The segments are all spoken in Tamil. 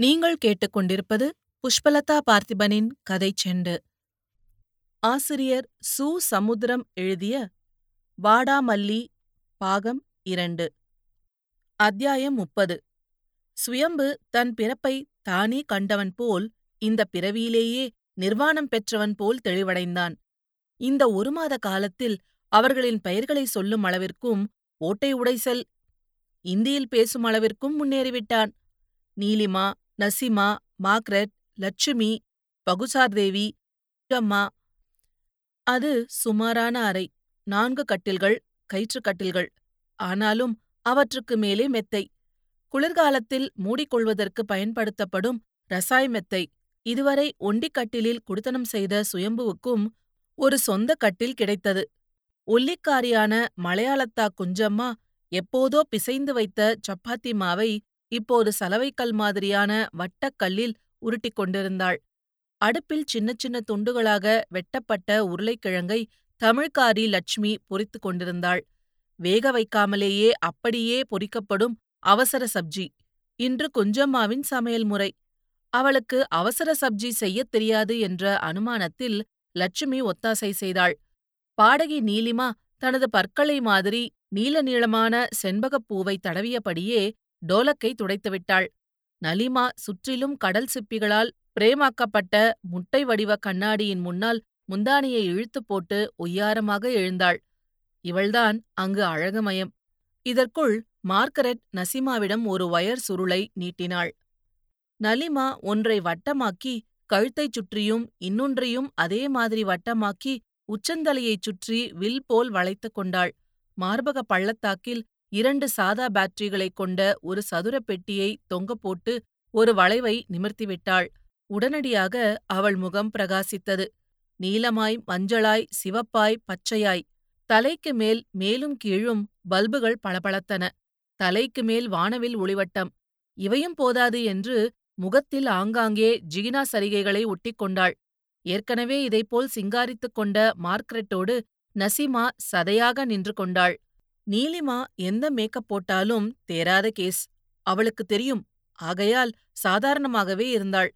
நீங்கள் கேட்டுக்கொண்டிருப்பது புஷ்பலதா பார்த்திபனின் கதைச் செண்டு ஆசிரியர் சு. சமுத்திரம் எழுதிய வாடாமல்லி பாகம் இரண்டு அத்தியாயம் முப்பது சுயம்பு தன் பிறப்பைத் தானே கண்டவன் போல் இந்தப் பிறவியிலேயே நிர்வாணம் பெற்றவன் போல் தெளிவடைந்தான். இந்த ஒரு மாத காலத்தில் அவர்களின் பெயர்களைச் சொல்லும் அளவிற்கும் ஓட்டை உடைசல் இந்தியில் பேசும் அளவிற்கும் முன்னேறிவிட்டான். நீலிமா, நசிமா, மாக்ரெட் லட்சுமி, பகுசார்தேவி, அம்மா அது சுமாரான அறை. நான்கு கட்டில்கள், கயிற்றுக் கட்டில்கள். ஆனாலும் அவற்றுக்கு மேலே மெத்தை. குளிர்காலத்தில் மூடிக்கொள்வதற்கு பயன்படுத்தப்படும் ரசாய் மெத்தை. இதுவரை ஒண்டிக் கட்டிலில் குடித்தனம் செய்த சுயம்புவுக்கும் ஒரு சொந்த கட்டில் கிடைத்தது. ஒல்லிக்காரியான மலையாளத்தா குஞ்சம்மா எப்போதோ பிசைந்து வைத்த சப்பாத்தி மாவை இப்போது சலவைக்கல் மாதிரியான வட்டக் கல்லில் உருட்டிக் கொண்டிருந்தாள். அடுப்பில் சின்னச் சின்ன துண்டுகளாக வெட்டப்பட்ட உருளைக்கிழங்கை தமிழ்க்காரி லட்சுமி பொரித்துக் கொண்டிருந்தாள். வேக வைக்காமலேயே அப்படியே பொறிக்கப்படும் அவசர சப்ஜி. இன்று குஞ்சம்மாவின் சமையல் முறை. அவளுக்கு அவசர சப்ஜி செய்யத் தெரியாது என்ற அனுமானத்தில் லட்சுமி ஒத்தாசை செய்தாள். பாடகி நீலிமா தனது பற்களை மாதிரி நீல நீளமான செண்பகப் பூவைத் தடவியபடியே டோலக்கை துடைத்துவிட்டாள். நலிமா சுற்றிலும் கடல் சிப்பிகளால் பிரேமாக்கப்பட்ட முட்டை வடிவ கண்ணாடியின் முன்னால் முந்தானியை இழுத்துப் போட்டு ஒய்யாரமாக எழுந்தாள். இவள்தான் அங்கு அழகுமயம். இதற்குள் மார்கரெட் நசிமாவிடம் ஒரு வயர் சுருளை நீட்டினாள். நலிமா ஒன்றை வட்டமாக்கி கழுத்தைச் சுற்றியும் இன்னொன்றையும் அதே மாதிரி வட்டமாக்கி உச்சந்தலையைச் சுற்றி வில் போல் வளைத்துக் கொண்டாள். மார்பகப் பள்ளத்தாக்கில் இரண்டு சாதா பேட்டரிகளைக் கொண்ட ஒரு சதுரப் பெட்டியை தொங்கப் போட்டு ஒரு வளைவை நிமிர்த்திவிட்டாள். உடனடியாக அவள் முகம் பிரகாசித்தது. நீலமாய் மஞ்சளாய் சிவப்பாய் பச்சையாய். தலைக்கு மேல் மேலும் கீழும் பல்புகள் பளபளத்தன. தலைக்கு மேல் வானவில் ஒளிவட்டம். இவையும் போதாது என்று முகத்தில் ஆங்காங்கே ஜிகினா சரிகைகளை ஒட்டிக் கொண்டாள். ஏற்கனவே இதைப்போல் சிங்காரித்துக் கொண்ட மார்க்ரெட்டோடு நசிமா சதையாக நின்று கொண்டாள். நீலிமா எந்த மேக்கப் போட்டாலும் தேராத கேஸ். அவளுக்குத் தெரியும். ஆகையால் சாதாரணமாகவே இருந்தாள்.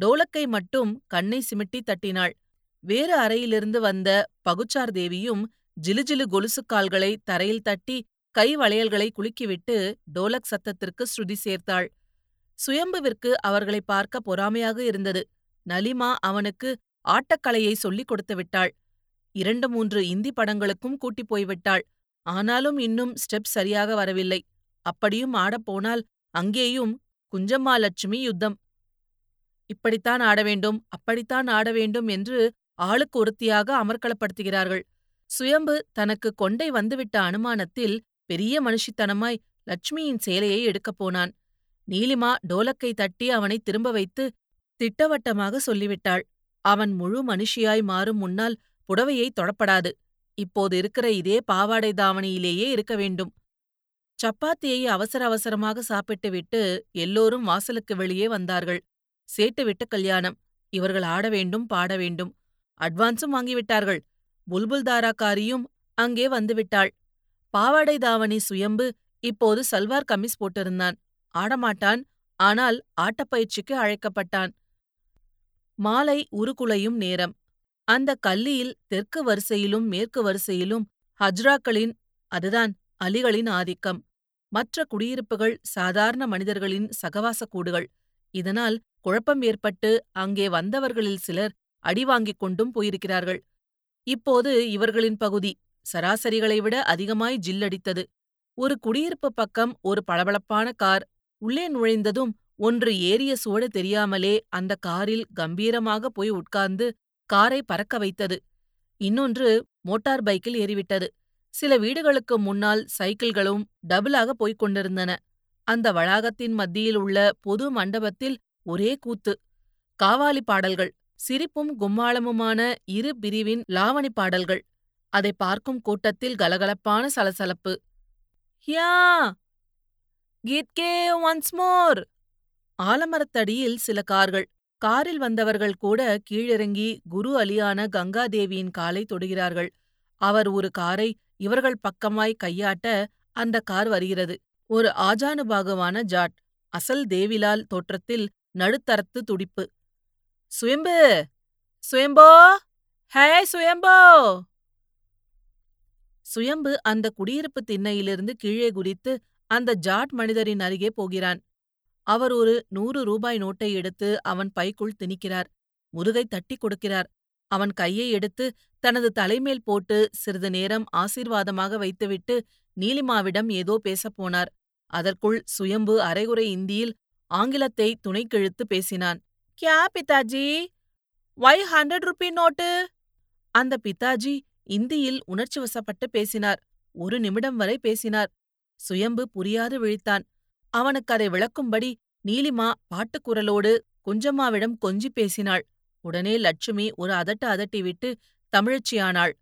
டோலக்கை மட்டும் கண்ணை சிமிட்டித் தட்டினாள். வேறு அறையிலிருந்து வந்த பகுச்சார் தேவியும் ஜிலுஜிலு கொலுசுக்கால்களை தரையில் தட்டி கை வளையல்களை குலுக்கிவிட்டு டோலக் சத்தத்திற்கு ஸ்ருதி சேர்த்தாள். சுயம்புவிற்கு அவர்களைப் பார்க்க பொறாமையாக இருந்தது. நலிமா அவனுக்கு ஆட்டக்கலையை சொல்லிக் கொடுத்து விட்டாள் இரண்டு மூன்று இந்தி படங்களுக்கும் கூட்டிப் போய்விட்டாள். ஆனாலும் இன்னும் ஸ்டெப் சரியாக வரவில்லை. அப்படியும் ஆடப் போனால் அங்கேயும் குஞ்சம்மா லட்சுமி யுத்தம். இப்படித்தான் ஆட வேண்டும் அப்படித்தான் ஆட வேண்டும் என்று ஆளுக்கு ஒருத்தியாக அமர்க்களப்படுத்துகிறார்கள். சுயம்பு தனக்கு கொண்டை வந்துவிட்ட அனுமானத்தில் பெரிய மனுஷித்தனமாய் லட்சுமியின் சேலையை எடுக்கப் போனான். நீலிமா டோலக்கை தட்டி அவனைத் திரும்ப வைத்து திட்டவட்டமாக சொல்லிவிட்டாள். அவன் முழு மனுஷியாய் மாறும் முன்னால் புடவையைத் தொடப்படாது. இப்போது இருக்கிற இதே பாவாடை தாவணியிலேயே இருக்க வேண்டும். சப்பாத்தியை அவசர அவசரமாக சாப்பிட்டுவிட்டு எல்லோரும் வாசலுக்கு வெளியே வந்தார்கள். சேட்டு விட்டு கல்யாணம். இவர்கள் ஆட வேண்டும் பாட வேண்டும். அட்வான்ஸும் வாங்கிவிட்டார்கள். புல்புல்தாராக்காரியும் அங்கே வந்துவிட்டாள். பாவாடை தாவணி சுயம்பு இப்போது சல்வார் கமிஸ் போட்டிருந்தான். ஆடமாட்டான். ஆனால் ஆட்டப்பயிற்சிக்கு அழைக்கப்பட்டான். மாலை உருக்குலையும் நேரம். அந்த கல்லியில் தெற்கு வரிசையிலும் மேற்கு வரிசையிலும் ஹஜ்ராக்களின் அதுதான் அலிகளின் ஆதிக்கம். மற்ற குடியிருப்புகள் சாதாரண மனிதர்களின் சகவாசக் கூடுகள். இதனால் குழப்பம் ஏற்பட்டு அங்கே வந்தவர்களில் சிலர் அடி வாங்கிக் கொண்டும் போயிருக்கிறார்கள். இப்போது இவர்களின் பகுதி சராசரிகளை விட அதிகமாய் ஜில்லடித்தது. ஒரு குடியிருப்பு பக்கம் ஒரு பளபளப்பான கார். உள்ளே நுழைந்ததும் ஒன்று ஏறிய சுவடு தெரியாமலே அந்த காரில் கம்பீரமாக போய் உட்கார்ந்து காரை பறக்க வைத்தது. இன்னொன்று மோட்டார் பைக்கில் ஏறிவிட்டது. சில வீடுகளுக்கு முன்னால் சைக்கிள்களும் டபுளாக போய்க் கொண்டிருந்தன. அந்த வளாகத்தின் மத்தியில் உள்ள பொது மண்டபத்தில் ஒரே கூத்து. காவாலி பாடல்கள். சிரிப்பும் கும்மாளமுமான இரு பிரிவின் லாவணி பாடல்கள். அதைப் பார்க்கும் கூட்டத்தில் கலகலப்பான சலசலப்பு. யா கீத்கே ஒன்ஸ் மோர் ஆலமரத்தடியில் சில கார்கள். காரில் வந்தவர்கள் கூட கீழிறங்கி குரு அலியான கங்காதேவியின் காலை தொடுகிறார்கள். அவர் ஒரு காரை இவர்கள் பக்கமாய் கையாட்ட அந்த கார் வருகிறது. ஒரு ஆஜானுபாகுவான ஜாட். அசல் தேவிலால் தோற்றத்தில் நடுத்தரத்து துடிப்பு சுயம்பு சுயம்போ ஹே சுயம்போ சுயம்பு அந்த குடியிருப்பு திண்ணையிலிருந்து கீழே குதித்து அந்த ஜாட் மனிதரின் அருகே போகிறான் அவர் ஒரு நூறு ரூபாய் நோட்டை எடுத்து அவன் பைக்குள் திணிக்கிறார். முதுகை தட்டி கொடுக்கிறார். அவன் கையை எடுத்து தனது தலைமேல் போட்டு சிறிது நேரம் ஆசீர்வாதமாக வைத்துவிட்டு நீலிமாவிடம் ஏதோ பேசப் போனார். அதற்குள் சுயம்பு அரைகுறை இந்தியில் ஆங்கிலத்தை துணைக்கிழுத்து பேசினான். கியா பிதாஜி? Why hundred rupee note? அந்த பிதாஜி இந்தியில் உணர்ச்சி வசப்பட்டு பேசினார். ஒரு நிமிடம் வரை பேசினார். சுயம்பு புரியாது விழித்தான். அவனுக்கு அதை விளக்கும்படி நீலிமா பாட்டுக்குரலோடு குஞ்சம்மாவிடம் கொஞ்சி பேசினாள். உடனே லட்சுமி ஒரு அதட்ட விட்டு தமிழச்சியானாள்.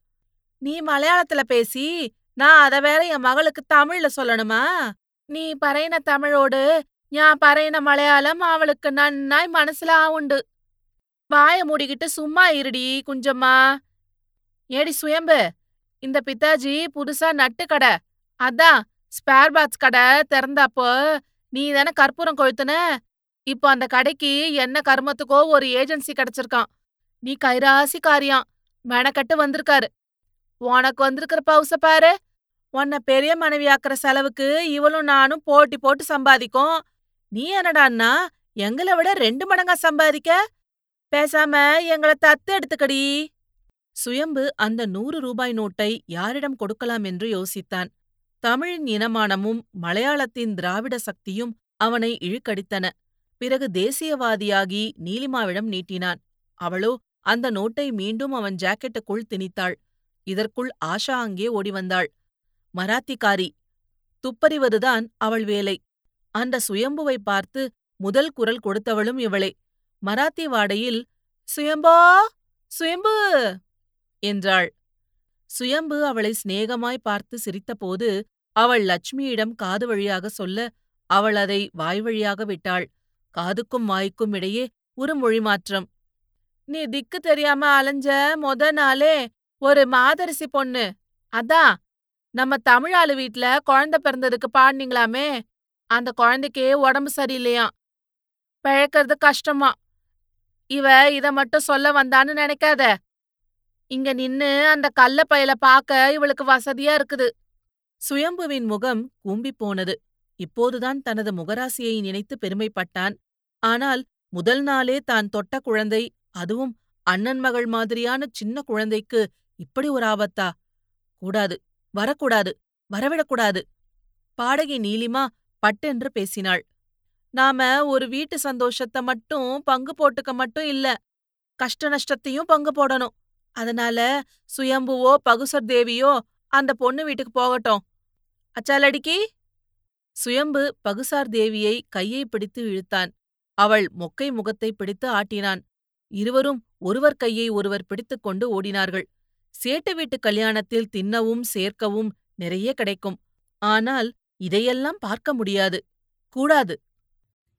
நீ மலையாளத்துல பேசி நான் அத வேற என் மகளுக்கு தமிழ்ல சொல்லணுமா? நீ பறையின தமிழோடு ஞான் பறையின மலையாளம் அவளுக்கு நன்னாய் மனசுல ஆவுண்டு வாய மூடிக்கிட்டு சும்மா இருடி குஞ்சம்மா. ஏடி சுயம்பு இந்த பித்தாஜி புதுசா நட்டு கடை. அதான் ஸ்பேர் பாட்ஸ் கடை திறந்தாப்போ நீ தானே கற்பூரம் கொளுத்துன? இப்போ அந்த கடைக்கு என்ன கர்மத்துக்கோ ஒரு ஏஜென்சி கிடைச்சிருக்கான். நீ கைராசி காரியம் மெனக்கட்டு வந்திருக்காரு. உனக்கு வந்திருக்கிற பவுச பாரு. உன்னை பெரிய மனைவியாக்குற செலவுக்கு இவளும் நானும் போட்டி போட்டு சம்பாதிக்கும். நீ என்னடான்னா எங்களை விட ரெண்டு மடங்கா சம்பாதிக்க? பேசாம எங்களை தத்து எடுத்துக்கடி. சுயம்பு அந்த நூறு ரூபாய் நோட்டை யாரிடம் கொடுக்கலாம் என்று யோசித்தான். தமிழின் இனமானமும் மலையாளத்தின் திராவிட சக்தியும் அவனை இழுக்கடித்தன. பிறகு தேசியவாதியாகி நீலிமாவிடம் நீட்டினான். அவளோ அந்த நோட்டை மீண்டும் அவன் ஜாக்கெட்டுக்குள் திணித்தாள். இதற்குள் ஆஷா அங்கே ஓடிவந்தாள். மராத்திக்காரி துப்பறிவதுதான் அவள் வேலை. அந்த சுயம்புவை பார்த்து முதல் குரல் கொடுத்தவளும் இவளே. மராத்தி வாடையில் சுயம்பா சுயம்பு! என்றாள். சுயம்பு அவளை சிநேகமாய் பார்த்து சிரித்தபோது அவள் லட்சுமியிடம் காது வழியாக சொல்ல அவள் அதை வாய் வழியாக விட்டாள். காதுக்கும் வாய்க்கும் இடையே ஒரு மொழி மாற்றம். நீ திக்கு தெரியாம அலைஞ்ச மொத நாளே ஒரு மாதரிசி பொண்ணு. அதான் நம்ம தமிழாளு வீட்ல குழந்தை பிறந்ததுக்கு பாடினீங்களாமே? அந்த குழந்தைக்கே உடம்பு சரியில்லையாம். பிழைக்கிறது கஷ்டமா. இவ இத மட்டும் சொல்ல வந்தான்னு நினைக்காத. இங்க நின்னு அந்த கல்ல பயல பாக்க இவளுக்கு வசதியா இருக்குது. சுயம்புவின் முகம் கூம்பிப் போனது. இப்போதுதான் தனது முகராசியை நினைத்து பெருமைப்பட்டான். ஆனால் முதல் நாளே தான் தொட்ட குழந்தை அதுவும் அண்ணன் மகள் மாதிரியான சின்ன குழந்தைக்கு இப்படி ஒரு ஆபத்தா? கூடாது வரக்கூடாது வரவிடக்கூடாது. பாடகி நீலிமா பட்டென்று பேசினாள். நாம ஒரு வீட்டு சந்தோஷத்த மட்டும் பங்கு போட்டுக்க மட்டும் இல்ல. கஷ்ட நஷ்டத்தையும் பங்கு போடணும். அதனால சுயம்புவோ பகுசர் தேவியோ அந்த பொண்ணு வீட்டுக்கு போகட்டும். அச்சாலடிக்கி? சுயம்பு பகுசார் தேவியை கையை பிடித்து இழுத்தான். அவள் மொக்கை முகத்தை பிடித்து ஆட்டினான். இருவரும் ஒருவர் கையை ஒருவர் பிடித்துக் கொண்டு ஓடினார்கள். சேட்டு வீட்டு கல்யாணத்தில் தின்னவும் சேர்க்கவும் நிறைய கிடைக்கும். ஆனால் இதையெல்லாம் பார்க்க முடியாது. கூடாது.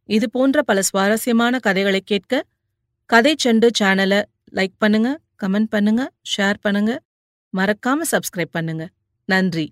இது போன்ற பல சுவாரஸ்யமான கதைகளை கேட்க கதை செண்டு சேனலை லைக் பண்ணுங்க கமெண்ட் பண்ணுங்க ஷேர் பண்ணுங்க. மறக்காம சப்ஸ்கிரைப் பண்ணுங்க. நன்றி.